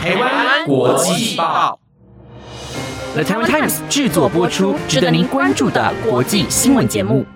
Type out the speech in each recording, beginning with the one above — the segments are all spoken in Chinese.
台湾国际报，The Taiwan Times 制作播出，值得您关注的国际新闻节目。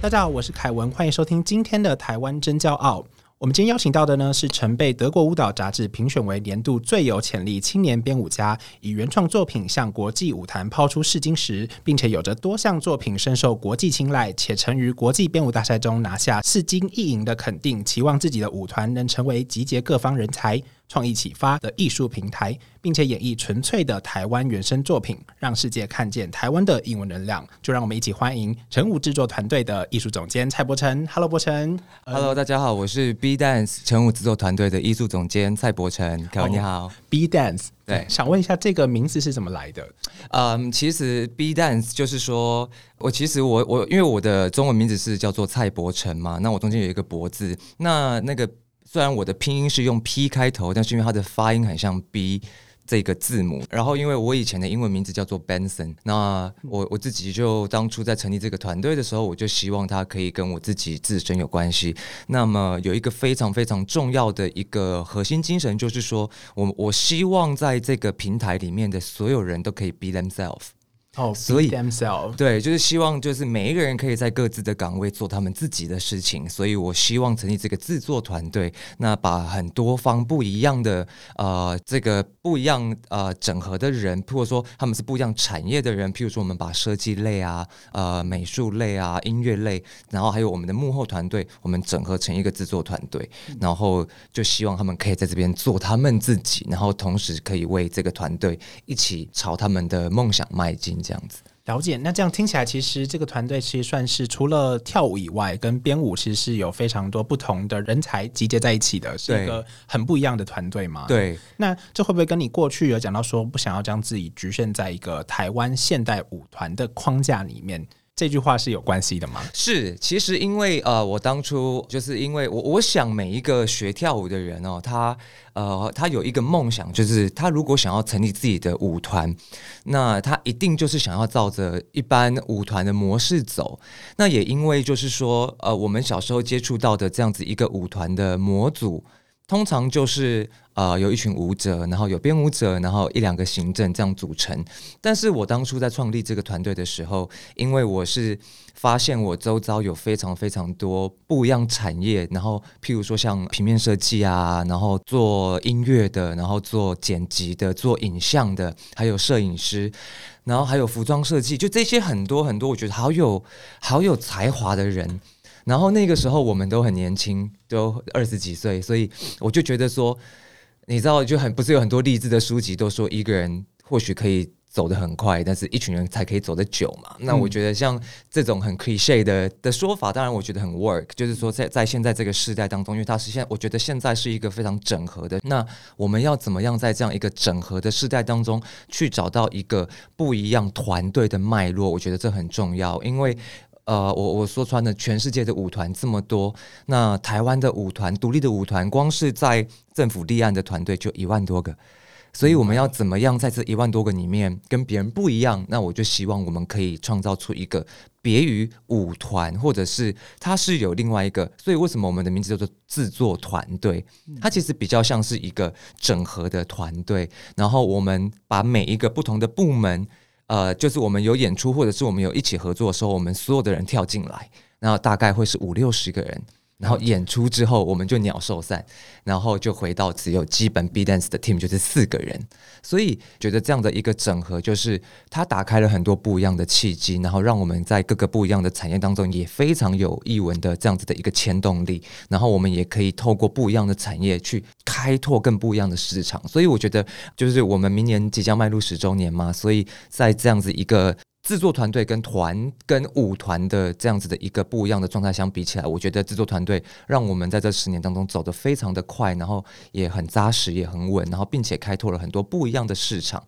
大家好，我是凯文，欢迎收听今天的台湾真骄傲。我们今天邀请到的呢是曾被德国舞蹈杂志评选为年度最有潜力青年编舞家，以原创作品向国际舞坛抛出试金石，并且有着多项作品深受国际青睐，且曾于国际编舞大赛中拿下四金一银的肯定，期望自己的舞团能成为集结各方人才。创意启发的艺术平台，并且演绎纯粹的台湾原生作品，让世界看见台湾的英文能量。就让我们一起欢迎成武制作团队的艺术总监蔡伯成。Hello，伯成。Hello，大家好，我是 B Dance 成武制作团队的艺术总监蔡伯成。各位你好，B Dance。对，想问一下这个名字是怎么来的？嗯，其实 B Dance 就是说我其实我我因为我的中文名字是叫做蔡伯成嘛，那我中间有一个伯字，那那个。虽然我的拼音是用 P 开头，但是因为它的发音很像 B 这个字母，然后因为我以前的英文名字叫做 Benson，那我我自己就当初在成立这个团队的时候，我就希望它可以跟我自己自身有关系。那么有一个非常非常重要的一个核心精神，就是说我我希望在这个平台里面的所有人都可以 be themselves。哦，所以对，就是希望就是每一个人可以在各自的岗位做他们自己的事情，所以我希望成立这个制作团队，那把很多方不一样的呃这个不一样呃整合的人，或者说他们是不一样产业的人，譬如说我们把设计类啊、呃美术类啊、音乐类，然后还有我们的幕后团队，我们整合成一个制作团队，然后就希望他们可以在这边做他们自己，然后同时可以为这个团队一起朝他们的梦想迈进。这样子了解，那这样听起来，其实这个团队其实算是除了跳舞以外，跟编舞其实是有非常多不同的人才集结在一起的，是一个很不一样的团队嘛？对。那这会不会跟你过去有讲到说，不想要将自己局限在一个台湾现代舞团的框架里面？这句话是有关系的吗？是，其实因为呃，我当初就是因为我我想每一个学跳舞的人哦，他呃，他有一个梦想，就是他如果想要成立自己的舞团，那他一定就是想要照着一般舞团的模式走。那也因为就是说，呃，我们小时候接触到的这样子一个舞团的模组。通常就是呃有一群舞者，然后有编舞者，然后一两个行政这样组成。但是我当初在创立这个团队的时候，因为我是发现我周遭有非常非常多不一样产业，然后譬如说像平面设计啊，然后做音乐的，然后做剪辑的，做影像的，还有摄影师，然后还有服装设计，就这些很多很多，我觉得好有好有才华的人。然后那个时候我们都很年轻，都二十几岁，所以我就觉得说，你知道，就很不是有很多励志的书籍都说一个人或许可以走得很快，但是一群人才可以走得久嘛。那我觉得像这种很 cliche 的的说法，当然我觉得很 work，就是说在在现在这个时代当中，因为它是现，我觉得现在是一个非常整合的。那我们要怎么样在这样一个整合的时代当中去找到一个不一样团队的脉络？我觉得这很重要，因为。呃，我我说穿了，全世界的舞团这么多，那台湾的舞团，独立的舞团，光是在政府立案的团队就一万多个，所以我们要怎么样在这一万多个里面跟别人不一样？那我就希望我们可以创造出一个别于舞团，或者是它是有另外一个，所以为什么我们的名字叫做制作团队？它其实比较像是一个整合的团队，然后我们把每一个不同的部门。呃，就是我们有演出，或者是我们有一起合作的时候，我们所有的人跳进来，然后大概会是五六十个人。然后演出之后，我们就鸟兽散，然后就回到只有基本 B dance 的 team，就是四个人。所以觉得这样的一个整合，就是它打开了很多不一样的契机，然后让我们在各个不一样的产业当中也非常有译文的这样子的一个牵动力。然后我们也可以透过不一样的产业去开拓更不一样的市场。所以我觉得，就是我们明年即将迈入十周年嘛，所以在这样子一个。制作团队跟团跟舞团的这样子的一个不一样的状态相比起来，我觉得制作团队让我们在这十年当中走得非常的快，然后也很扎实，也很稳，然后并且开拓了很多不一样的市场。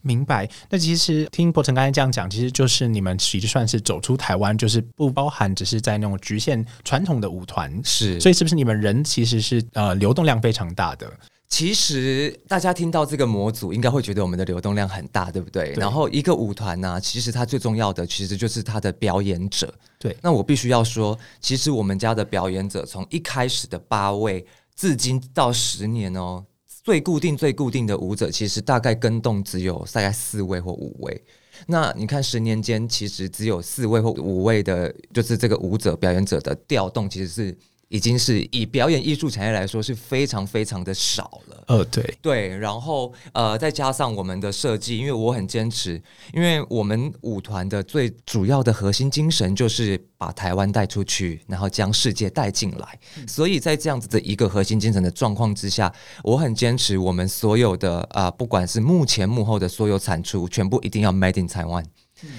明白。那其实听博成刚才这样讲，其实就是你们其实算是走出台湾，就是不包含只是在那种局限传统的舞团，是。所以是不是你们人其实是呃流动量非常大的？其实大家听到这个模组，应该会觉得我们的流动量很大，对不对？对然后一个舞团呢、其实它最重要的其实就是它的表演者。对那我必须要说，其实我们家的表演者从一开始的八位，至今到十年哦，最固定、最固定的舞者，其实大概跟动只有大概四位或五位。那你看，十年间其实只有四位或五位的，就是这个舞者表演者的调动，其实是已经是以表演艺术产业来说是非常非常的少了。呃，对，对，然后呃，再加上我们的设计，因为我很坚持，因为我们舞团的最主要的核心精神就是把台湾带出去，然后将世界带进来。所以在这样子的一个核心精神的状况之下，我很坚持我们所有的啊、不管是幕前幕后的所有产出，全部一定要 made in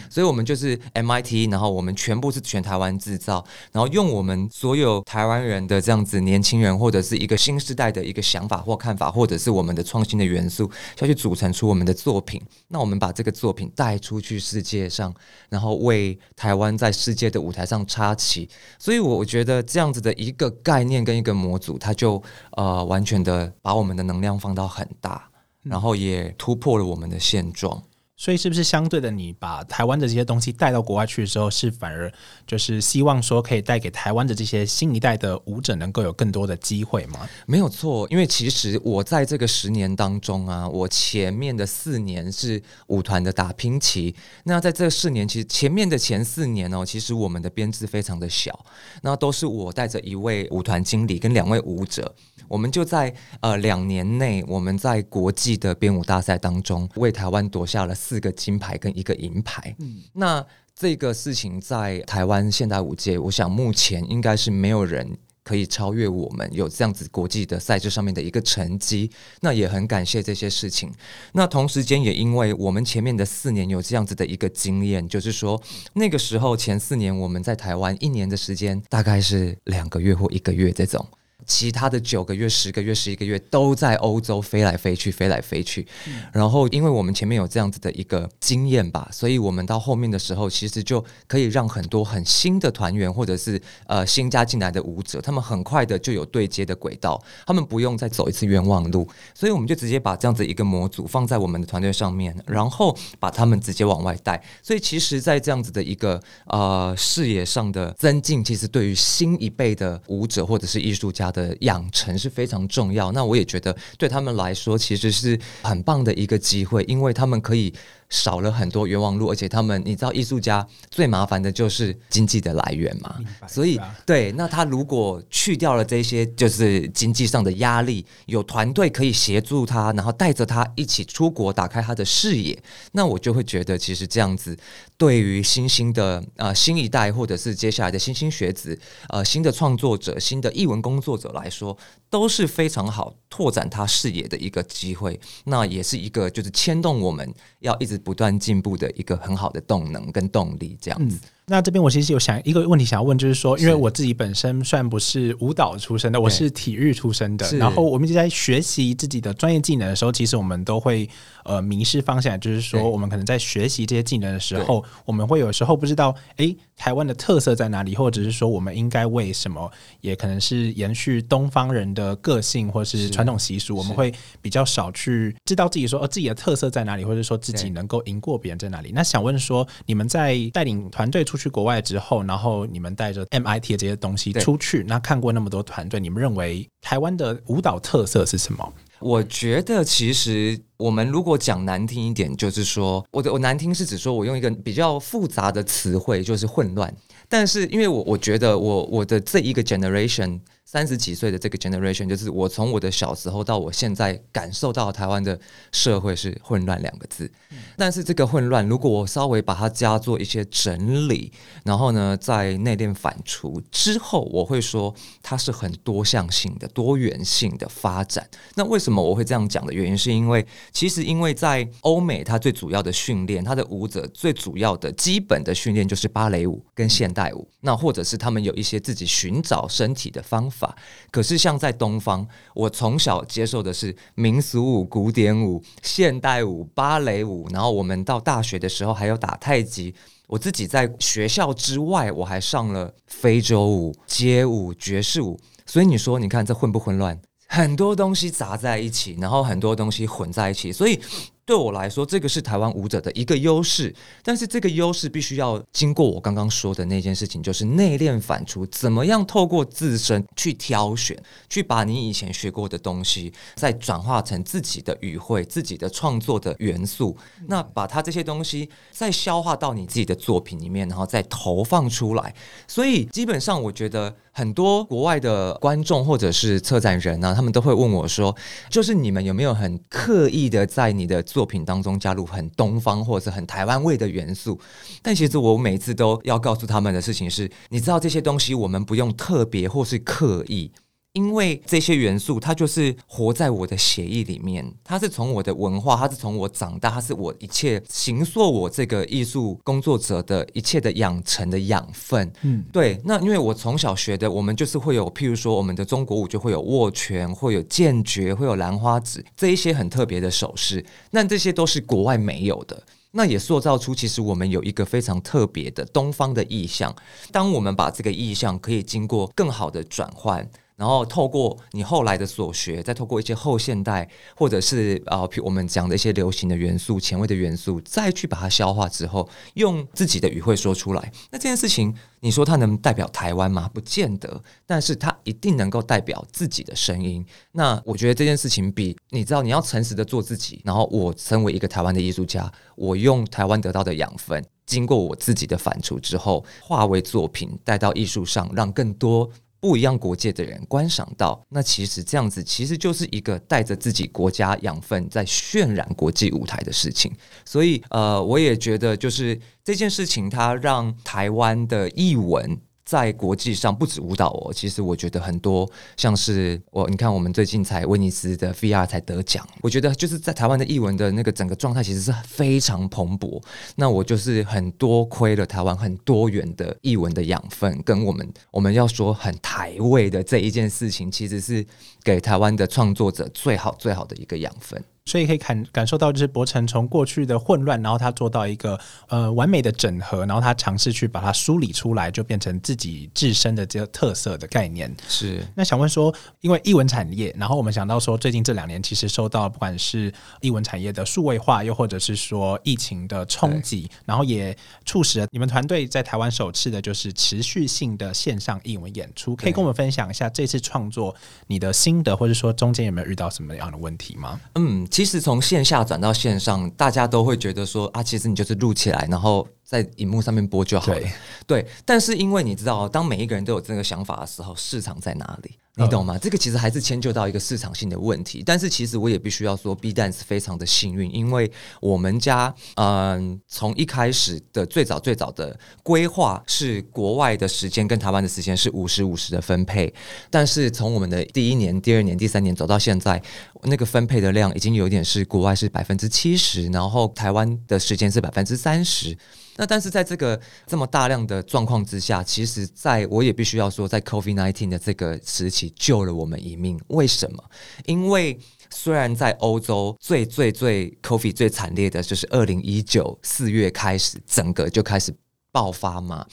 所以，我们就是 MIT，然后我们全部是全台湾制造，然后用我们所有台湾人的这样子年轻人或者是一个新时代的一个想法或看法，或者是我们的创新的元素，下去组成出我们的作品。那我们把这个作品带出去世界上，然后为台湾在世界的舞台上插旗。所以，我觉得这样子的一个概念跟一个模组，它就呃完全的把我们的能量放到很大，然后也突破了我们的现状。所以是不是相对的，你把台湾的这些东西带到国外去的时候，是反而就是希望说可以带给台湾的这些新一代的舞者能够有更多的机会吗？没有错，因为其实我在这个十年当中啊，我前面的四年是舞团的打拼期。那在这四年，其实前面的前四年哦，其实我们的编制非常的小，那都是我带着一位舞团经理跟两位舞者，我们就在呃两年内，我们在国际的编舞大赛当中，为台湾夺下了四个金牌跟一个银牌。那这个事情在台湾现代舞界，我想目前应该是没有人可以超越我们有这样子国际的赛制上面的一个成绩。那也很感谢这些事情。那同时间也因为我们前面的四年有这样子的一个经验，就是说那个时候前四年我们在台湾一年的时间大概是两个月或一个月这种。其他的九个月、十个月、十一个月都在欧洲飞来飞去、飞来飞去。然后，因为我们前面有这样子的一个经验吧，所以我们到后面的时候，其实就可以让很多很新的团员或者是呃新加进来的舞者，他们很快的就有对接的轨道，他们不用再走一次冤枉路。所以我们就直接把这样子一个模组放在我们的团队上面，然后把他们直接往外带。所以其实，在这样子的一个呃视野上的增进，其实对于新一辈的舞者或者是艺术家的养成是非常重要。那我也觉得对他们来说，其实是很棒的一个机会，因为他们可以少了很多冤枉路，而且他们你知道，艺术家最麻烦的就是经济的来源嘛，所以对那他如果去掉了这些就是经济上的压力，有团队可以协助他，然后带着他一起出国，打开他的视野，那我就会觉得，其实这样子对于新兴的呃新一代，或者是接下来的新兴学子，呃新的创作者、新的译文工作者来说，都是非常好拓展他视野的一个机会。那也是一个就是牵动我们要一直不断进步的一个很好的动能跟动力，这样子。那这边我其实有想一个问题想要问，就是说，因为我自己本身算不是舞蹈出身的，我是体育出身的，然后我们一直在学习自己的专业技能的时候，其实我们都会呃迷失方向，就是说我们可能在学习这些技能的时候，我们会有时候不知道，诶，台湾的特色在哪里，或者是说我们应该为什么，也可能是延续东方人的个性或是是传统习俗，我们会比较少去知道自己说哦自己的特色在哪里，或者说自己能够赢过别人在哪里。那想问说，你们在带领团队出去国外之后，然后你们带着 MIT 的这些东西出去，那看过那么多团队，你们认为台湾的舞蹈特色是什么？我觉得其实我们如果讲难听一点，就是说我的我难听是指说我用一个比较复杂的词汇，就是混乱。但是因为我我觉得我我的这一个 generation 三十几岁的这个 generation，就是我从我的小时候到我现在感受到台湾的社会是混乱两个字。但是这个混乱，如果我稍微把它加做一些整理，然后呢，在内敛反刍之后，我会说它是很多向性的、多元性的发展。那为什么我会这样讲的原因，是因为其实因为在欧美，它最主要的训练，它的舞者最主要的基本的训练就是芭蕾舞跟现代舞，那或者是他们有一些自己寻找身体的方法。可是像在东方，我从小接受的是民俗舞、古典舞、现代舞、芭蕾舞，然后我们到大学的时候还有打太极。我自己在学校之外，我还上了非洲舞、街舞、爵士舞。所以你说，你看这混不混乱？很多东西杂在一起，然后很多东西混在一起，所以。对我来说，这个是台湾舞者的一个优势，但是这个优势必须要经过我刚刚说的那件事情，就是内敛反出，怎么样透过自身去挑选，去把你以前学过的东西，再转化成自己的语汇、自己的创作的元素，那把它这些东西再消化到你自己的作品里面，然后再投放出来。所以基本上，我觉得。很多国外的观众或者是策展人呢，他们都会问我说：“就是你们有没有很刻意的在你的作品当中加入很东方或者是很台湾味的元素？”但其实我每次都要告诉他们的事情是：你知道这些东西，我们不用特别或是刻意。因为这些元素，它就是活在我的血液里面，它是从我的文化，它是从我长大，它是我一切形塑我这个艺术工作者的一切的养成的养分。嗯，对。那因为我从小学的，我们就是会有，譬如说我们的中国舞就会有握拳，会有剑诀，会有兰花指这一些很特别的手势。那这些都是国外没有的，那也塑造出其实我们有一个非常特别的东方的意象。当我们把这个意象可以经过更好的转换。然后透过你后来的所学，再透过一些后现代或者是啊，我们讲的一些流行的元素、前卫的元素，再去把它消化之后，用自己的语汇说出来。那这件事情，你说它能代表台湾吗？不见得，但是它一定能够代表自己的声音。那我觉得这件事情比你知道，你要诚实的做自己。然后我身为一个台湾的艺术家，我用台湾得到的养分，经过我自己的反刍之后，化为作品，带到艺术上，让更多。不一样国界的人观赏到，那其实这样子其实就是一个带着自己国家养分在渲染国际舞台的事情。所以，呃，我也觉得就是这件事情，它让台湾的译文。在国际上不止舞蹈哦，其实我觉得很多像是我，你看我们最近才威尼斯的 VR 才得奖，我觉得就是在台湾的艺文的那个整个状态其实是非常蓬勃。那我就是很多亏了台湾很多元的艺文的养分，跟我们我们要说很台味的这一件事情，其实是给台湾的创作者最好最好的一个养分。所以可以感感受到，就是博成从过去的混乱，然后他做到一个呃完美的整合，然后他尝试去把它梳理出来，就变成自己自身的这个特色的概念。是。那想问说，因为译文产业，然后我们想到说，最近这两年其实受到不管是译文产业的数位化，又或者是说疫情的冲击，然后也促使了你们团队在台湾首次的就是持续性的线上译文演出。可以跟我们分享一下这次创作你的心得，或者说中间有没有遇到什么样的问题吗？嗯。其实从线下转到线上，大家都会觉得说啊，其实你就是录起来，然后在荧幕上面播就好了。对，但是因为你知道，当每一个人都有这个想法的时候，市场在哪里？你懂吗？这个其实还是迁就到一个市场性的问题。但是其实我也必须要说，B Dance 非常的幸运，因为我们家嗯，从一开始的最早最早的规划是国外的时间跟台湾的时间是五十五十的分配，但是从我们的第一年、第二年、第三年走到现在，那个分配的量已经有点是国外是百分之七十，然后台湾的时间是百分之三十。那但是在这个这么大量的状况之下，其实在我也必须要说，在 COVID nineteen 的这个时期救了我们一命。为什么？因为虽然在欧洲最最最 COVID 最惨烈的就是二零一九四月开始，整个就开始爆发嘛。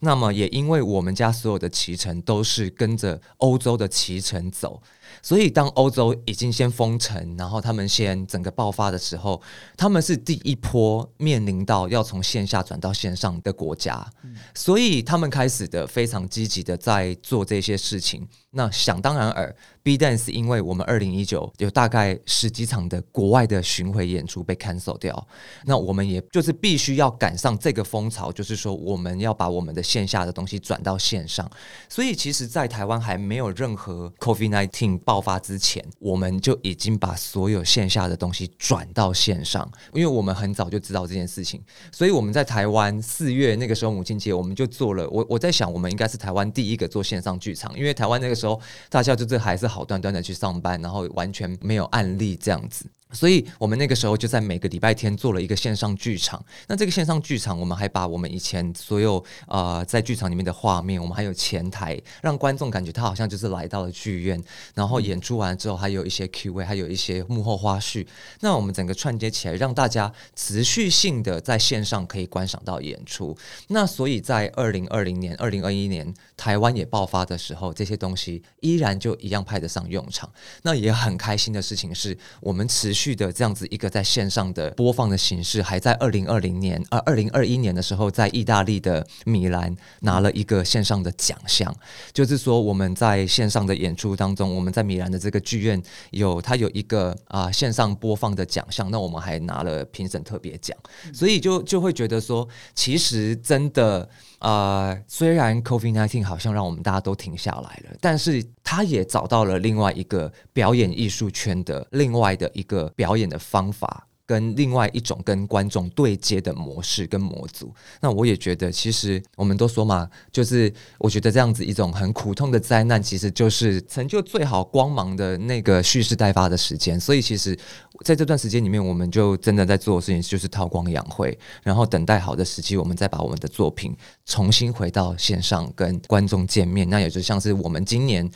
那么也因为我们家所有的骑乘都是跟着欧洲的骑乘走。所以，当欧洲已经先封城，然后他们先整个爆发的时候，他们是第一波面临到要从线下转到线上的国家，所以他们开始的非常积极的在做这些事情。那想当然尔，B Dance 因为我们二零一九有大概十几场的国外的巡回演出被 cancel 掉，那我们也就是必须要赶上这个风潮，就是说我们要把我们的线下的东西转到线上。所以，其实，在台湾还没有任何 COVID nineteen 爆发之前，我们就已经把所有线下的东西转到线上，因为我们很早就知道这件事情。所以我们在台湾四月那个时候母亲节，我们就做了。我我在想，我们应该是台湾第一个做线上剧场，因为台湾那个时候。大家就是还是好端端的去上班，然后完全没有案例这样子。所以我们那个时候就在每个礼拜天做了一个线上剧场。那这个线上剧场，我们还把我们以前所有呃在剧场里面的画面，我们还有前台，让观众感觉他好像就是来到了剧院。然后演出完之后，还有一些 Q&A，还有一些幕后花絮。那我们整个串接起来，让大家持续性的在线上可以观赏到演出。那所以在二零二零年、二零二一年台湾也爆发的时候，这些东西依然就一样派得上用场。那也很开心的事情是，我们持续。去的这样子一个在线上的播放的形式，还在二零二零年呃二零二一年的时候，在意大利的米兰拿了一个线上的奖项。就是说我们在线上的演出当中，我们在米兰的这个剧院有它有一个啊线上播放的奖项，那我们还拿了评审特别奖，所以就就会觉得说，其实真的。呃，虽然 COVID-19 好像让我们大家都停下来了，但是他也找到了另外一个表演艺术圈的另外的一个表演的方法。跟另外一种跟观众对接的模式跟模组，那我也觉得，其实我们都说嘛，就是我觉得这样子一种很苦痛的灾难，其实就是成就最好光芒的那个蓄势待发的时间。所以，其实在这段时间里面，我们就真的在做的事情就是韬光养晦，然后等待好的时机，我们再把我们的作品重新回到线上跟观众见面。那也就像是我们今年。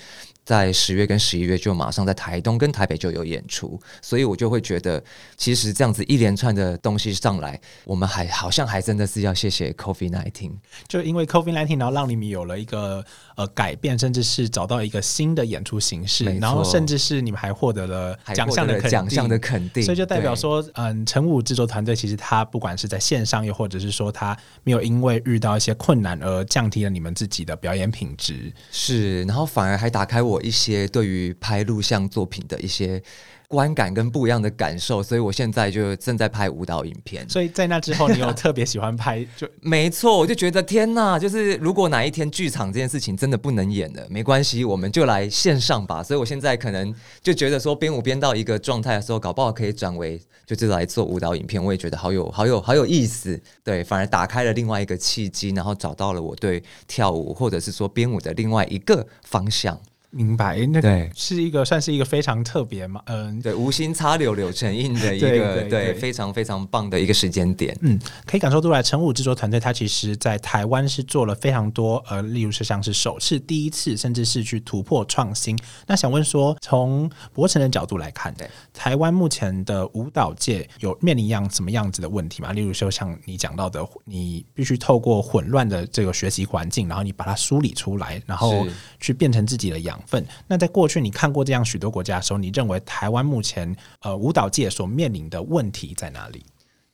在十月跟十一月就马上在台东跟台北就有演出，所以我就会觉得，其实这样子一连串的东西上来，我们还好像还真的是要谢谢 COVID nineteen，就因为 COVID nineteen，然后让你们有了一个呃改变，甚至是找到一个新的演出形式，然后甚至是你们还获得了奖项的奖项的肯定，所以就代表说，嗯，陈武制作团队其实他不管是在线上，又或者是说他没有因为遇到一些困难而降低了你们自己的表演品质，是，然后反而还打开我。一些对于拍录像作品的一些观感跟不一样的感受，所以我现在就正在拍舞蹈影片。所以在那之后，你有特别喜欢拍？就 没错，我就觉得天哪，就是如果哪一天剧场这件事情真的不能演了，没关系，我们就来线上吧。所以我现在可能就觉得说，编舞编到一个状态的时候，搞不好可以转为就是来做舞蹈影片。我也觉得好有 好有好有意思。对，反而打开了另外一个契机，然后找到了我对跳舞或者是说编舞的另外一个方向。明白，那对。是一个算是一个非常特别嘛，嗯，对，无心插柳柳成荫的 一个对非常非常棒的一个时间点，嗯，可以感受出来，陈武制作团队他其实在台湾是做了非常多，呃，例如是像是首次、第一次，甚至是去突破创新。那想问说，从博成的角度来看，对。台湾目前的舞蹈界有面临一样什么样子的问题吗？例如说像你讲到的，你必须透过混乱的这个学习环境，然后你把它梳理出来，然后去变成自己的养。份那在过去你看过这样许多国家的时候，你认为台湾目前呃舞蹈界所面临的问题在哪里？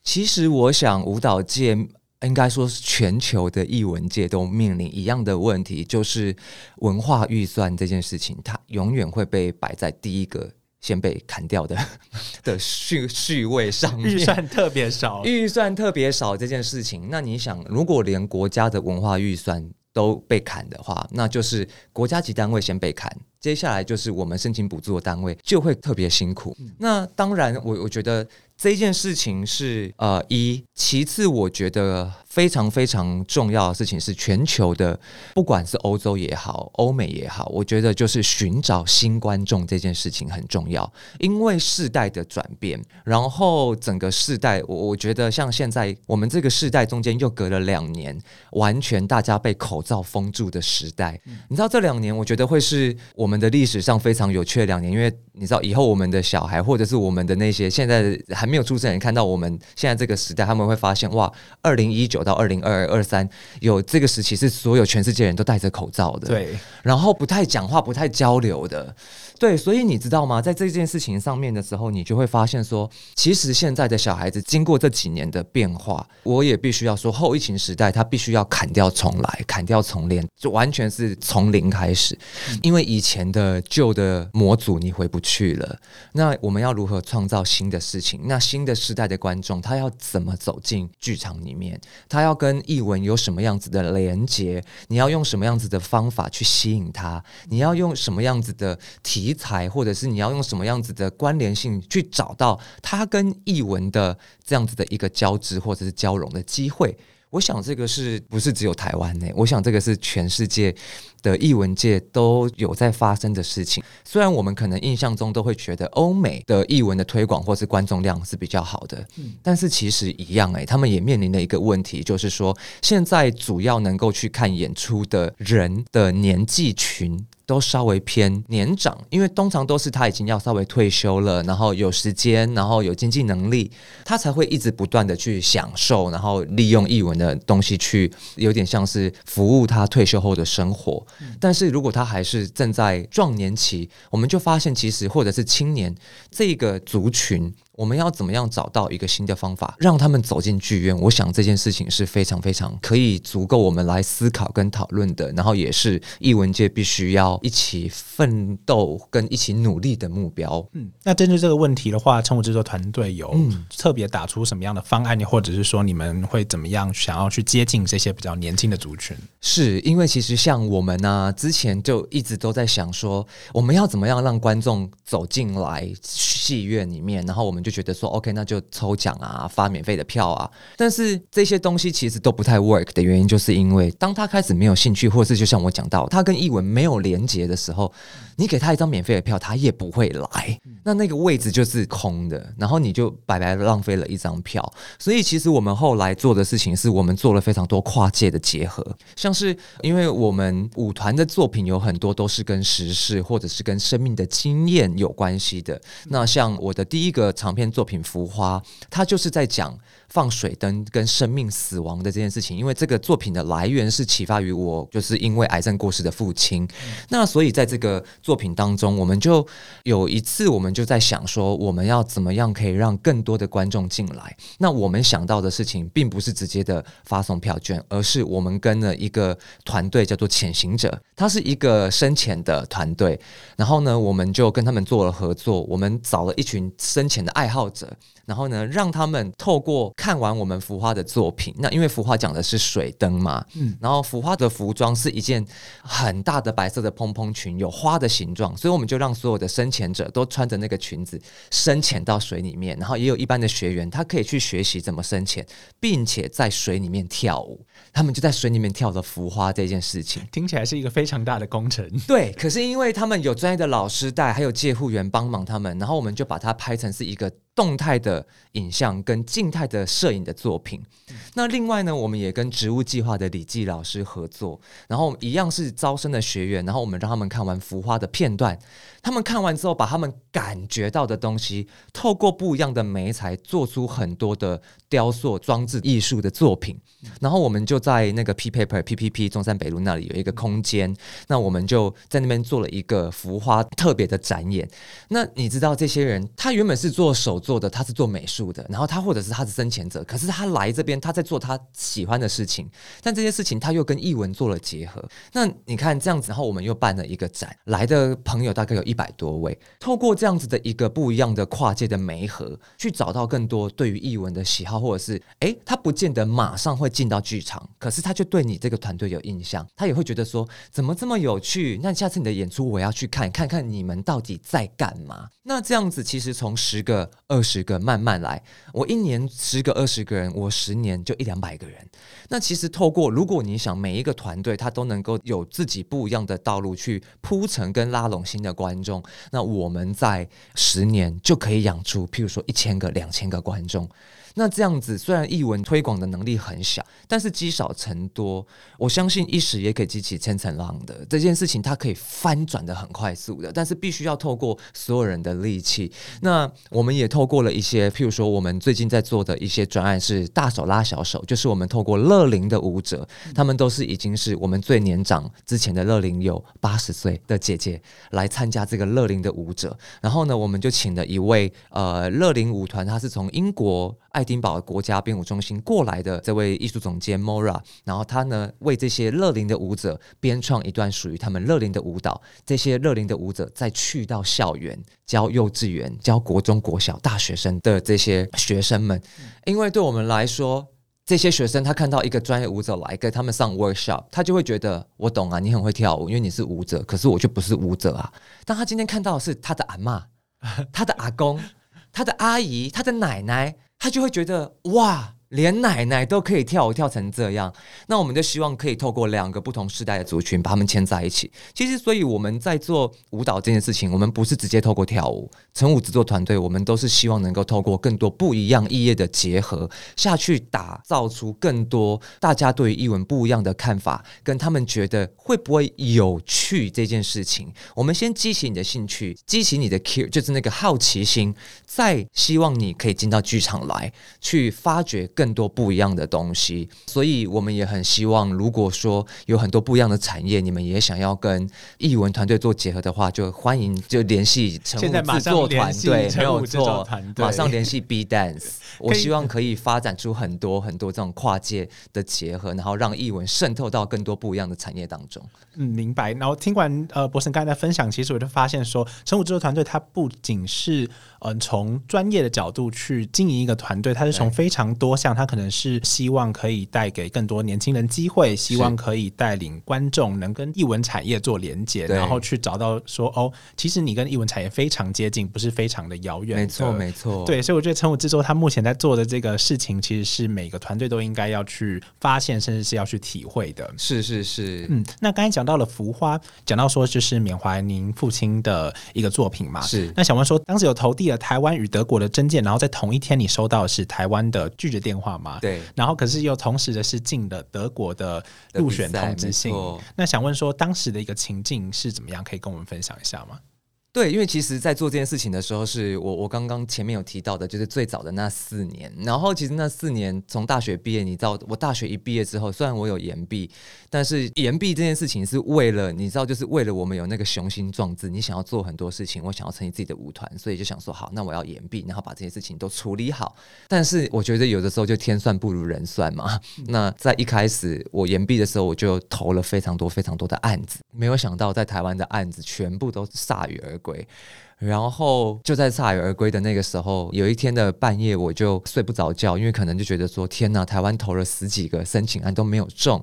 其实我想舞蹈界应该说是全球的艺文界都面临一样的问题，就是文化预算这件事情，它永远会被摆在第一个先被砍掉的 的序序位上面。预算特别少，预算特别少这件事情，那你想，如果连国家的文化预算都被砍的话，那就是国家级单位先被砍，接下来就是我们申请补助的单位就会特别辛苦。那当然，我我觉得。这件事情是呃一，其次我觉得非常非常重要的事情是全球的，不管是欧洲也好，欧美也好，我觉得就是寻找新观众这件事情很重要，因为世代的转变，然后整个世代，我我觉得像现在我们这个世代中间又隔了两年，完全大家被口罩封住的时代，你知道这两年我觉得会是我们的历史上非常有趣的两年，因为你知道以后我们的小孩或者是我们的那些现在还没有出生人看到我们现在这个时代，他们会发现哇，二零一九到二零二二三有这个时期是所有全世界人都戴着口罩的，对，然后不太讲话、不太交流的。对，所以你知道吗？在这件事情上面的时候，你就会发现说，其实现在的小孩子经过这几年的变化，我也必须要说，后疫情时代他必须要砍掉重来，砍掉重练，就完全是从零开始。因为以前的旧的模组你回不去了。那我们要如何创造新的事情？那新的时代的观众他要怎么走进剧场里面？他要跟译文有什么样子的连接？你要用什么样子的方法去吸引他？你要用什么样子的体？题材，或者是你要用什么样子的关联性去找到它跟译文的这样子的一个交织或者是交融的机会。我想这个是不是只有台湾呢？我想这个是全世界的译文界都有在发生的事情。虽然我们可能印象中都会觉得欧美的译文的推广或是观众量是比较好的，但是其实一样诶，他们也面临的一个问题，就是说现在主要能够去看演出的人的年纪群。都稍微偏年长，因为通常都是他已经要稍微退休了，然后有时间，然后有经济能力，他才会一直不断的去享受，然后利用译文的东西去，有点像是服务他退休后的生活。但是如果他还是正在壮年期，我们就发现其实或者是青年这个族群。我们要怎么样找到一个新的方法，让他们走进剧院？我想这件事情是非常非常可以足够我们来思考跟讨论的，然后也是艺文界必须要一起奋斗跟一起努力的目标。嗯，那针对这个问题的话，成武制作团队有特别打出什么样的方案？你或者是说你们会怎么样想要去接近这些比较年轻的族群？是因为其实像我们呢，之前就一直都在想说，我们要怎么样让观众走进来戏院里面，然后我们。就觉得说 OK，那就抽奖啊，发免费的票啊。但是这些东西其实都不太 work 的原因，就是因为当他开始没有兴趣，或者是就像我讲到，他跟译文没有连接的时候，你给他一张免费的票，他也不会来。那那个位置就是空的，然后你就白白浪费了一张票。所以其实我们后来做的事情，是我们做了非常多跨界的结合，像是因为我们舞团的作品有很多都是跟时事或者是跟生命的经验有关系的。那像我的第一个长篇作品《浮花》，他就是在讲放水灯跟生命死亡的这件事情。因为这个作品的来源是启发于我，就是因为癌症过世的父亲。那所以在这个作品当中，我们就有一次，我们就在想说，我们要怎么样可以让更多的观众进来？那我们想到的事情，并不是直接的发送票券，而是我们跟了一个团队叫做潜行者，它是一个深潜的团队。然后呢，我们就跟他们做了合作，我们找了一群深潜的爱。爱好者，然后呢，让他们透过看完我们浮花的作品，那因为浮花讲的是水灯嘛，嗯，然后浮花的服装是一件很大的白色的蓬蓬裙，有花的形状，所以我们就让所有的深潜者都穿着那个裙子深潜到水里面，然后也有一般的学员，他可以去学习怎么深潜，并且在水里面跳舞，他们就在水里面跳了浮花这件事情，听起来是一个非常大的工程。对，可是因为他们有专业的老师带，还有介护员帮忙他们，然后我们就把它拍成是一个。动态的影像跟静态的摄影的作品。那另外呢，我们也跟植物计划的李记老师合作，然后一样是招生的学员，然后我们让他们看完浮花的片段，他们看完之后，把他们感觉到的东西，透过不一样的媒材，做出很多的雕塑装置艺术的作品。然后我们就在那个 P Paper P P P 中山北路那里有一个空间，那我们就在那边做了一个浮花特别的展演。那你知道这些人，他原本是做手做的，他是做美术的，然后他或者是他是生前者，可是他来这边，他在做他喜欢的事情，但这些事情他又跟译文做了结合。那你看这样子，然后我们又办了一个展，来的朋友大概有一百多位，透过这样子的一个不一样的跨界的媒合，去找到更多对于译文的喜好，或者是哎，他不见得马上会。进到剧场，可是他就对你这个团队有印象，他也会觉得说怎么这么有趣？那下次你的演出我要去看，看看你们到底在干嘛？那这样子其实从十个、二十个慢慢来，我一年十个、二十个人，我十年就一两百个人。那其实透过，如果你想每一个团队他都能够有自己不一样的道路去铺陈跟拉拢新的观众，那我们在十年就可以养出，譬如说一千个、两千个观众。那这样子，虽然译文推广的能力很小，但是积少成多，我相信一时也可以激起千层浪的这件事情，它可以翻转的很快速的，但是必须要透过所有人的力气。那我们也透过了一些，譬如说我们最近在做的一些专案是大手拉小手，就是我们透过乐龄的舞者，他们都是已经是我们最年长之前的乐龄有八十岁的姐姐来参加这个乐龄的舞者，然后呢，我们就请了一位呃乐龄舞团，他是从英国爱。丁堡国家编舞中心过来的这位艺术总监 Mora，然后他呢为这些乐龄的舞者编创一段属于他们乐龄的舞蹈。这些乐龄的舞者再去到校园教幼稚园、教国中、国小、大学生的这些学生们，因为对我们来说，这些学生他看到一个专业舞者来跟他们上 workshop，他就会觉得我懂啊，你很会跳舞，因为你是舞者，可是我却不是舞者啊。但他今天看到的是他的阿妈、他的阿公、他的阿姨、他的奶奶。他就会觉得哇，连奶奶都可以跳舞跳成这样，那我们就希望可以透过两个不同世代的族群把他们牵在一起。其实，所以我们在做舞蹈这件事情，我们不是直接透过跳舞。成舞制作团队，我们都是希望能够透过更多不一样艺业的结合下去，打造出更多大家对于艺文不一样的看法，跟他们觉得会不会有趣这件事情。我们先激起你的兴趣，激起你的 cue，就是那个好奇心，再希望你可以进到剧场来，去发掘更。多不一样的东西，所以我们也很希望，如果说有很多不一样的产业，你们也想要跟艺文团队做结合的话，就欢迎就联系成舞制作团队，没有错，马上联系 B Dance。我希望可以发展出很多很多这种跨界的结合，然后让艺文渗透到更多不一样的产业当中。嗯，明白。然后听完呃博神刚才的分享，其实我就发现说，成武制作团队它不仅是嗯从专业的角度去经营一个团队，它是从非常多项。他可能是希望可以带给更多年轻人机会，希望可以带领观众能跟艺文产业做连接，然后去找到说哦，其实你跟艺文产业非常接近，不是非常的遥远。没错，没错。对，所以我觉得成武制作他目前在做的这个事情，其实是每个团队都应该要去发现，甚至是要去体会的。是是是。嗯，那刚才讲到了浮花，讲到说就是缅怀您父亲的一个作品嘛。是。那想问说，当时有投递了台湾与德国的真件，然后在同一天你收到的是台湾的拒绝电话。话嘛，对，然后可是又同时的是进了德国的入选通知信，那想问说当时的一个情境是怎么样？可以跟我们分享一下吗？对，因为其实，在做这件事情的时候，是我我刚刚前面有提到的，就是最早的那四年。然后，其实那四年从大学毕业，你知道，我大学一毕业之后，虽然我有延毕，但是延毕这件事情是为了，你知道，就是为了我们有那个雄心壮志，你想要做很多事情，我想要成立自己的舞团，所以就想说，好，那我要延毕，然后把这些事情都处理好。但是，我觉得有的时候就天算不如人算嘛。那在一开始我延毕的时候，我就投了非常多非常多的案子，没有想到在台湾的案子全部都铩羽而。归，然后就在铩羽而归的那个时候，有一天的半夜，我就睡不着觉，因为可能就觉得说，天哪，台湾投了十几个申请案都没有中，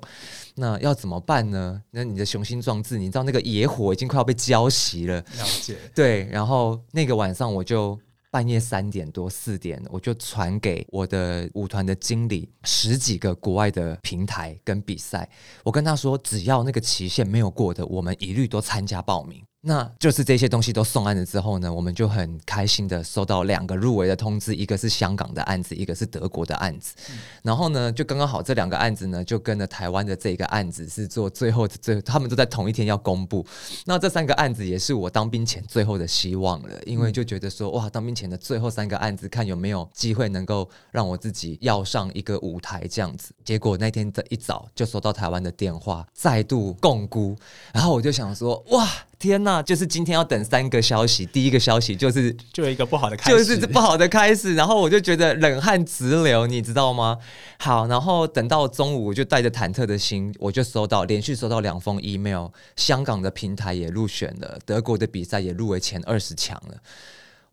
那要怎么办呢？那你的雄心壮志，你知道那个野火已经快要被浇熄了。了解，对。然后那个晚上，我就半夜三点多四点，我就传给我的舞团的经理十几个国外的平台跟比赛，我跟他说，只要那个期限没有过的，我们一律都参加报名。那就是这些东西都送案了之后呢，我们就很开心的收到两个入围的通知，一个是香港的案子，一个是德国的案子。然后呢，就刚刚好这两个案子呢，就跟了台湾的这个案子是做最后的最，他们都在同一天要公布。那这三个案子也是我当兵前最后的希望了，因为就觉得说哇，当兵前的最后三个案子，看有没有机会能够让我自己要上一个舞台这样子。结果那天的一早就收到台湾的电话，再度共估，然后我就想说哇。天呐，就是今天要等三个消息，第一个消息就是就一个不好的开始，就是不好的开始，然后我就觉得冷汗直流，你知道吗？好，然后等到中午，我就带着忐忑的心，我就收到连续收到两封 email，香港的平台也入选了，德国的比赛也入围前二十强了，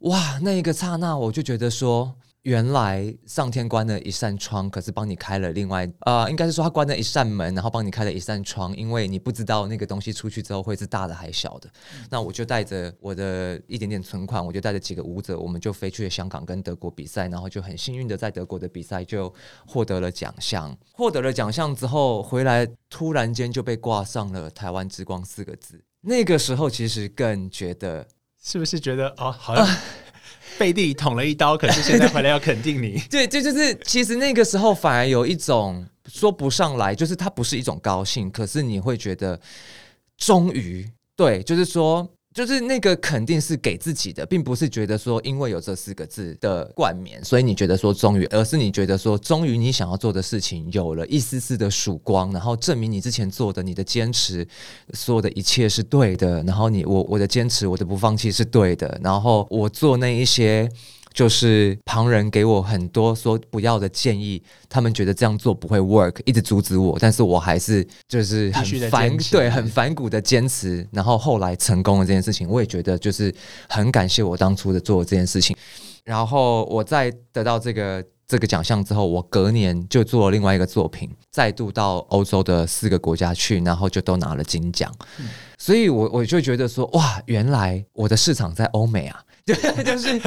哇，那一个刹那，我就觉得说。原来上天关了一扇窗，可是帮你开了另外呃，应该是说他关了一扇门，然后帮你开了一扇窗，因为你不知道那个东西出去之后会是大的还是小的。那我就带着我的一点点存款，我就带着几个舞者，我们就飞去了香港跟德国比赛，然后就很幸运的在德国的比赛就获得了奖项。获得了奖项之后回来，突然间就被挂上了台湾之光四个字。那个时候其实更觉得，是不是觉得哦，好像。背地里捅了一刀，可是现在回来要肯定你。对，这就是其实那个时候反而有一种说不上来，就是它不是一种高兴，可是你会觉得终于对，就是说。就是那个肯定是给自己的，并不是觉得说因为有这四个字的冠冕，所以你觉得说终于，而是你觉得说终于你想要做的事情有了一丝丝的曙光，然后证明你之前做的、你的坚持，所有的一切是对的，然后你我我的坚持、我的不放弃是对的，然后我做那一些。就是旁人给我很多说不要的建议，他们觉得这样做不会 work，一直阻止我，但是我还是就是很反对、很反骨的坚持，然后后来成功了这件事情，我也觉得就是很感谢我当初的做这件事情。然后我在得到这个这个奖项之后，我隔年就做了另外一个作品，再度到欧洲的四个国家去，然后就都拿了金奖。所以我我就觉得说，哇，原来我的市场在欧美啊。对，就是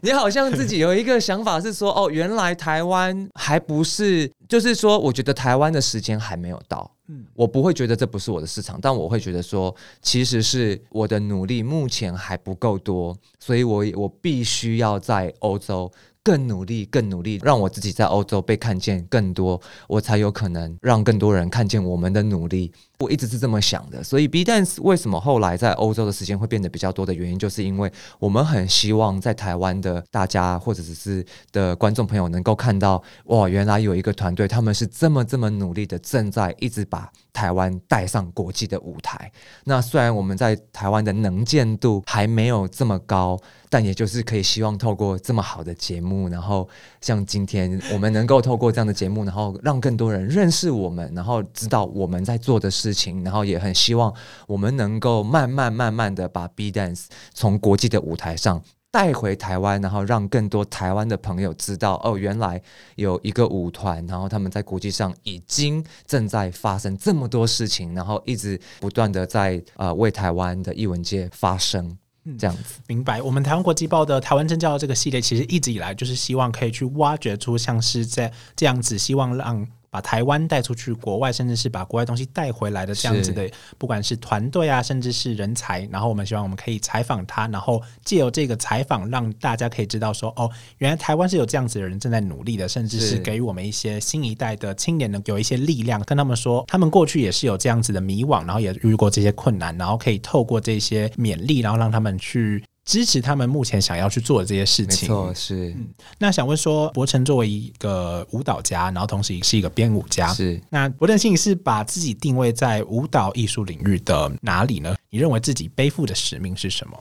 你好像自己有一个想法是说，哦，原来台湾还不是，就是说，我觉得台湾的时间还没有到。嗯，我不会觉得这不是我的市场，但我会觉得说，其实是我的努力目前还不够多，所以我我必须要在欧洲。更努力，更努力，让我自己在欧洲被看见更多，我才有可能让更多人看见我们的努力。我一直是这么想的，所以 B Dance 为什么后来在欧洲的时间会变得比较多的原因，就是因为我们很希望在台湾的大家或者只是的观众朋友能够看到，哇，原来有一个团队，他们是这么这么努力的，正在一直把台湾带上国际的舞台。那虽然我们在台湾的能见度还没有这么高，但也就是可以希望透过这么好的节目，然后像今天我们能够透过这样的节目，然后让更多人认识我们，然后知道我们在做的事。事情，然后也很希望我们能够慢慢慢慢的把 B dance 从国际的舞台上带回台湾，然后让更多台湾的朋友知道，哦，原来有一个舞团，然后他们在国际上已经正在发生这么多事情，然后一直不断的在呃为台湾的艺文界发声，这样子。明白。我们台湾国际报的台湾政教这个系列，其实一直以来就是希望可以去挖掘出像是在这样子，希望让。把台湾带出去国外，甚至是把国外东西带回来的这样子的，不管是团队啊，甚至是人才，然后我们希望我们可以采访他，然后借由这个采访，让大家可以知道说，哦，原来台湾是有这样子的人正在努力的，甚至是给予我们一些新一代的青年呢有一些力量，跟他们说，他们过去也是有这样子的迷惘，然后也遇过这些困难，然后可以透过这些勉励，然后让他们去。支持他们目前想要去做的这些事情，没错，是。那想问说，博成作为一个舞蹈家，然后同时也是一个编舞家，是。那博正信是把自己定位在舞蹈艺术领域的哪里呢？你认为自己背负的使命是什么？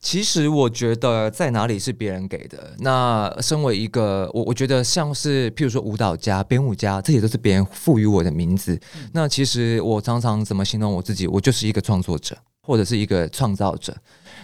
其实我觉得在哪里是别人给的。那身为一个我，我觉得像是譬如说舞蹈家、编舞家，这些都是别人赋予我的名字。那其实我常常怎么形容我自己？我就是一个创作者，或者是一个创造者。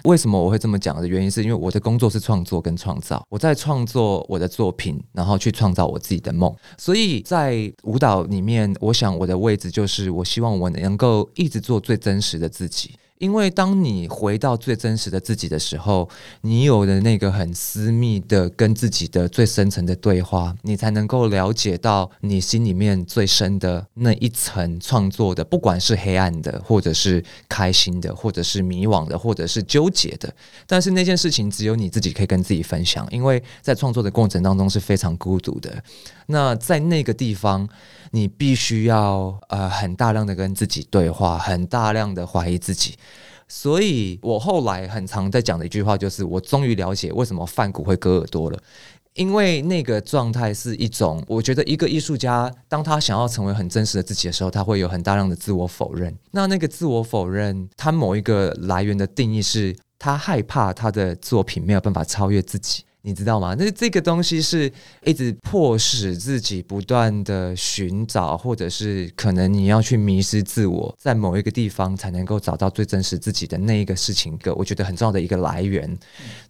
为什么我会这么讲的原因，是因为我的工作是创作跟创造，我在创作我的作品，然后去创造我自己的梦。所以在舞蹈里面，我想我的位置就是，我希望我能够一直做最真实的自己。因为当你回到最真实的自己的时候，你有的那个很私密的跟自己的最深层的对话，你才能够了解到你心里面最深的那一层创作的，不管是黑暗的，或者是开心的，或者是迷惘的，或者是纠结的。但是那件事情只有你自己可以跟自己分享，因为在创作的过程当中是非常孤独的。那在那个地方，你必须要呃很大量的跟自己对话，很大量的怀疑自己。所以我后来很常在讲的一句话就是，我终于了解为什么范谷会割耳朵了，因为那个状态是一种，我觉得一个艺术家当他想要成为很真实的自己的时候，他会有很大量的自我否认。那那个自我否认，他某一个来源的定义是他害怕他的作品没有办法超越自己。你知道吗？那这个东西是一直迫使自己不断的寻找，或者是可能你要去迷失自我，在某一个地方才能够找到最真实自己的那一个事情，个我觉得很重要的一个来源。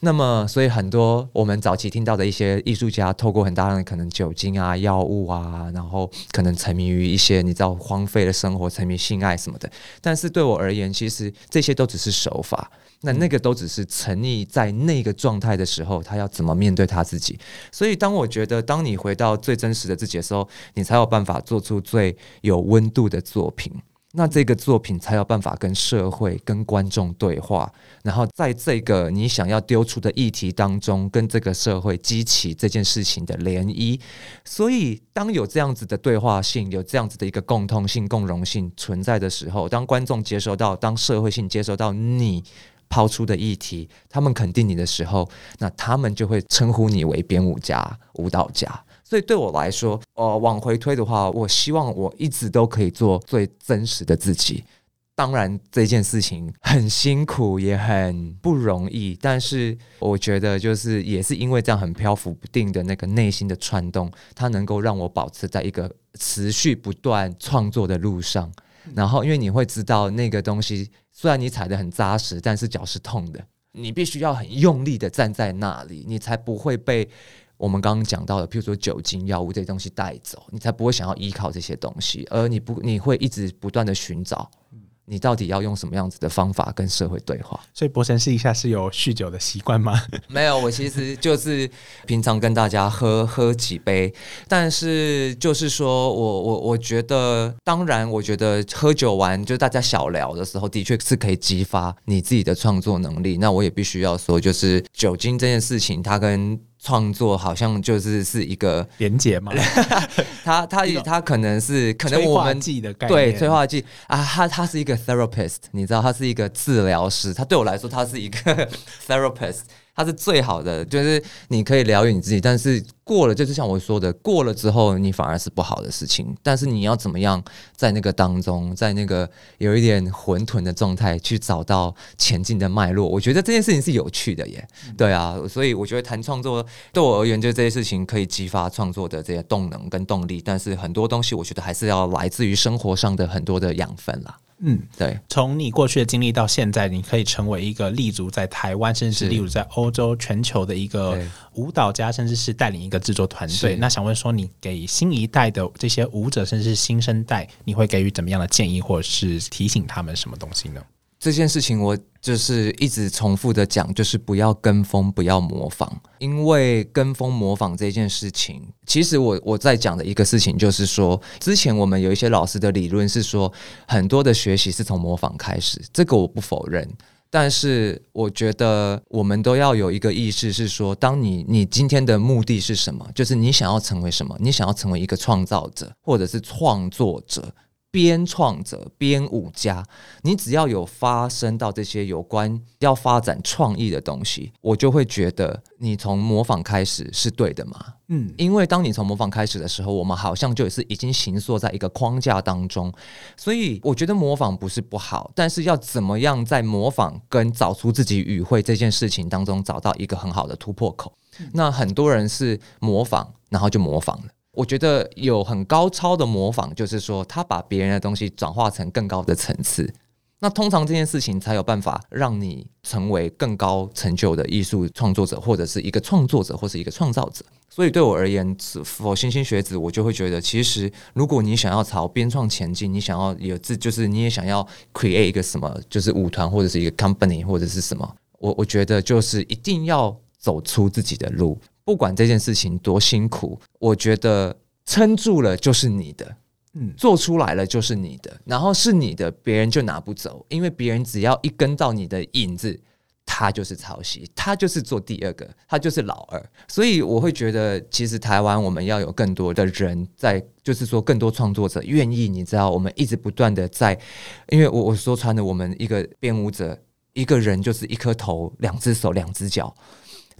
那么，所以很多我们早期听到的一些艺术家，透过很大量的可能酒精啊、药物啊，然后可能沉迷于一些你知道荒废的生活，沉迷性爱什么的。但是对我而言，其实这些都只是手法。那那个都只是沉溺在那个状态的时候，他要怎么面对他自己？所以，当我觉得，当你回到最真实的自己的时候，你才有办法做出最有温度的作品。那这个作品才有办法跟社会、跟观众对话，然后在这个你想要丢出的议题当中，跟这个社会激起这件事情的涟漪。所以，当有这样子的对话性、有这样子的一个共通性、共融性存在的时候，当观众接收到，当社会性接收到你。抛出的议题，他们肯定你的时候，那他们就会称呼你为编舞家、舞蹈家。所以对我来说，呃，往回推的话，我希望我一直都可以做最真实的自己。当然，这件事情很辛苦，也很不容易。但是，我觉得就是也是因为这样很漂浮不定的那个内心的窜动，它能够让我保持在一个持续不断创作的路上。然后，因为你会知道那个东西。虽然你踩得很扎实，但是脚是痛的。你必须要很用力的站在那里，你才不会被我们刚刚讲到的，譬如说酒精、药物这些东西带走，你才不会想要依靠这些东西，而你不，你会一直不断的寻找，你到底要用什么样子的方法跟社会对话？所以博神试一下是有酗酒的习惯吗？没有，我其实就是平常跟大家喝喝几杯，但是就是说我我我觉得，当然，我觉得喝酒完就大家小聊的时候，的确是可以激发你自己的创作能力。那我也必须要说，就是酒精这件事情，它跟创作好像就是是一个连结吗？它它一个它可能是可能我们对催化剂啊，他他是一个 therapist，你知道，他是一个治疗师。他对我来说，他是一个 therapist，他是最好的，就是你可以疗愈你自己。但是过了，就是像我说的，过了之后，你反而是不好的事情。但是你要怎么样在那个当中，在那个有一点混沌的状态，去找到前进的脉络？我觉得这件事情是有趣的耶。对啊，所以我觉得谈创作对我而言，就这些事情可以激发创作的这些动能跟动力。但是很多东西，我觉得还是要来自于生活上的很多的养分啦。嗯。对，从你过去的经历到现在，你可以成为一个立足在台湾，甚至是是立足在欧洲、全球的一个舞蹈家，甚至是带领一个制作团队。那想问说，你给新一代的这些舞者，甚至是新生代，你会给予怎么样的建议，或者是提醒他们什么东西呢？这件事情我就是一直重复的讲，就是不要跟风，不要模仿，因为跟风模仿这件事情，其实我我在讲的一个事情就是说，之前我们有一些老师的理论是说，很多的学习是从模仿开始，这个我不否认。但是我觉得我们都要有一个意识，是说，当你你今天的目的是什么？就是你想要成为什么？你想要成为一个创造者，或者是创作者。编创者、编舞家，你只要有发生到这些有关要发展创意的东西，我就会觉得你从模仿开始是对的嘛。嗯，因为当你从模仿开始的时候，我们好像就是已经形塑在一个框架当中，所以我觉得模仿不是不好，但是要怎么样在模仿跟找出自己语汇这件事情当中找到一个很好的突破口。那很多人是模仿，然后就模仿了。我觉得有很高超的模仿，就是说他把别人的东西转化成更高的层次。那通常这件事情才有办法让你成为更高成就的艺术创作者，或者是一个创作者，或是一个创造者。所以对我而言，否星星学子，我就会觉得，其实如果你想要朝编创前进，你想要有自，就是你也想要 create 一个什么，就是舞团或者是一个 company 或者是什么，我我觉得就是一定要走出自己的路，不管这件事情多辛苦，我觉得撑住了就是你的。嗯做出来了就是你的，然后是你的，别人就拿不走，因为别人只要一跟到你的影子，他就是抄袭，他就是做第二个，他就是老二。所以我会觉得，其实台湾我们要有更多的人在，就是说更多创作者愿意，你知道，我们一直不断的在，因为我我说穿了，我们一个编舞者，一个人就是一颗头、两只手、两只脚，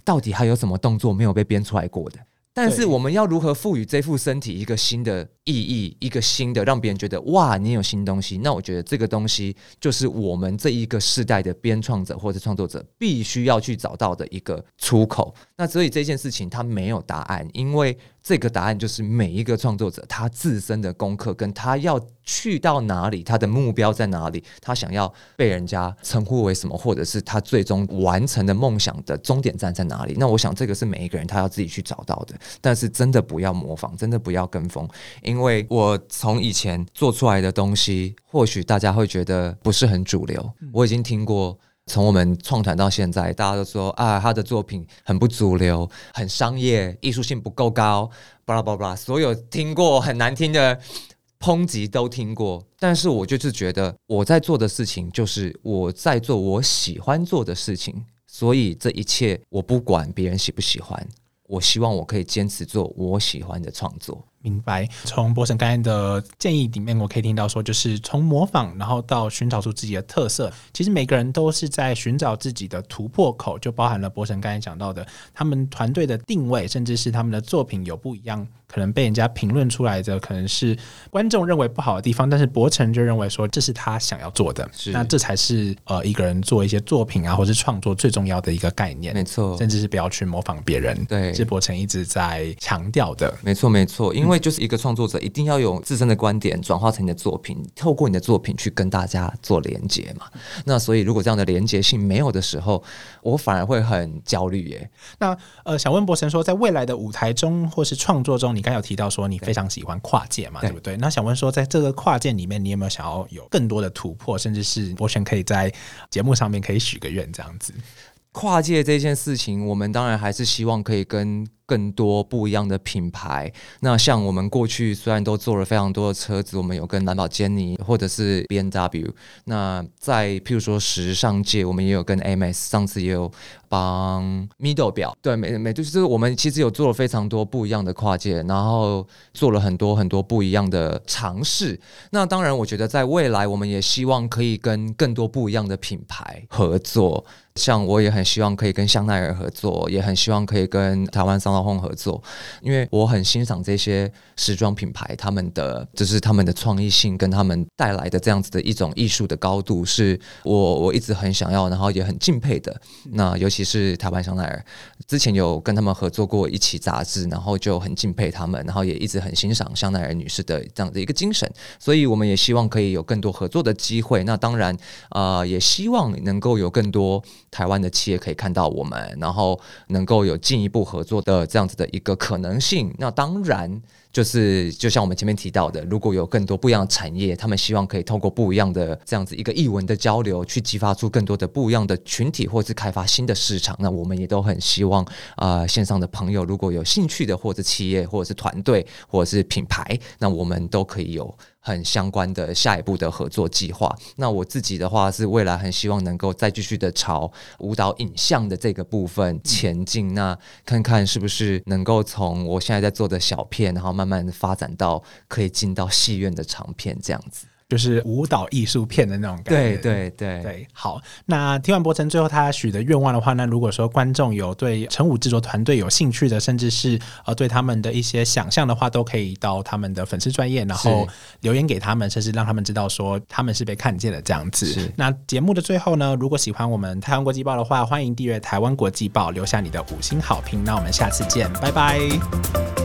到底还有什么动作没有被编出来过的？但是我们要如何赋予这副身体一个新的意义，一个新的让别人觉得哇，你有新东西？那我觉得这个东西就是我们这一个世代的编创者或者创作者必须要去找到的一个出口。那所以这件事情它没有答案，因为这个答案就是每一个创作者他自身的功课，跟他要去到哪里，他的目标在哪里，他想要被人家称呼为什么，或者是他最终完成的梦想的终点站在哪里。那我想这个是每一个人他要自己去找到的。但是真的不要模仿，真的不要跟风，因为我从以前做出来的东西，或许大家会觉得不是很主流。我已经听过。从我们创团到现在，大家都说啊，他的作品很不主流，很商业，艺术性不够高，巴拉巴拉，所有听过很难听的抨击都听过。但是我就是觉得我在做的事情，就是我在做我喜欢做的事情，所以这一切我不管别人喜不喜欢，我希望我可以坚持做我喜欢的创作。明白。从博神刚才的建议里面，我可以听到说，就是从模仿，然后到寻找出自己的特色。其实每个人都是在寻找自己的突破口，就包含了博神刚才讲到的，他们团队的定位，甚至是他们的作品有不一样，可能被人家评论出来的，可能是观众认为不好的地方，但是博成就认为说这是他想要做的。那这才是呃一个人做一些作品啊，或是创作最重要的一个概念。没错，甚至是不要去模仿别人，对是博成一直在强调的。没错，没错，因为为就是一个创作者，一定要有自身的观点转化成你的作品，透过你的作品去跟大家做连接嘛。那所以如果这样的连接性没有的时候，我反而会很焦虑耶。那呃，想问博神说，在未来的舞台中或是创作中，你刚有提到说你非常喜欢跨界嘛，对不对？那想问说，在这个跨界里面，你有没有想要有更多的突破，甚至是博神可以在节目上面可以许个愿这样子？跨界这件事情，我们当然还是希望可以跟更多不一样的品牌。那像我们过去虽然都做了非常多的车子，我们有跟蓝宝坚尼或者是 B N W。那在譬如说时尚界，我们也有跟 M S，上次也有帮 Middle 表。对，每每就是我们其实有做了非常多不一样的跨界，然后做了很多很多不一样的尝试。那当然，我觉得在未来，我们也希望可以跟更多不一样的品牌合作。像我也很希望可以跟香奈儿合作，也很希望可以跟台湾桑道烘合作，因为我很欣赏这些时装品牌，他们的就是他们的创意性跟他们带来的这样子的一种艺术的高度，是我我一直很想要，然后也很敬佩的。那尤其是台湾香奈儿，之前有跟他们合作过一期杂志，然后就很敬佩他们，然后也一直很欣赏香奈儿女士的这样的一个精神，所以我们也希望可以有更多合作的机会。那当然，呃，也希望能够有更多。台湾的企业可以看到我们，然后能够有进一步合作的这样子的一个可能性。那当然就是就像我们前面提到的，如果有更多不一样的产业，他们希望可以透过不一样的这样子一个译文的交流，去激发出更多的不一样的群体，或是开发新的市场。那我们也都很希望啊，线上的朋友如果有兴趣的，或者企业，或者是团队，或者是品牌，那我们都可以有。很相关的下一步的合作计划。那我自己的话是未来很希望能够再继续的朝舞蹈影像的这个部分前进。那看看是不是能够从我现在在做的小片，然后慢慢慢发展到可以进到戏院的长片这样子。就是舞蹈艺术片的那种感觉。对对对对，好。那听完博成最后他许的愿望的话，那如果说观众有对成武制作团队有兴趣的，甚至是呃对他们的一些想象的话，都可以到他们的粉丝专业，然后留言给他们，甚至让他们知道说他们是被看见的这样子。那节目的最后呢，如果喜欢我们台湾国际报的话，欢迎订阅台湾国际报，留下你的五星好评。那我们下次见，拜拜。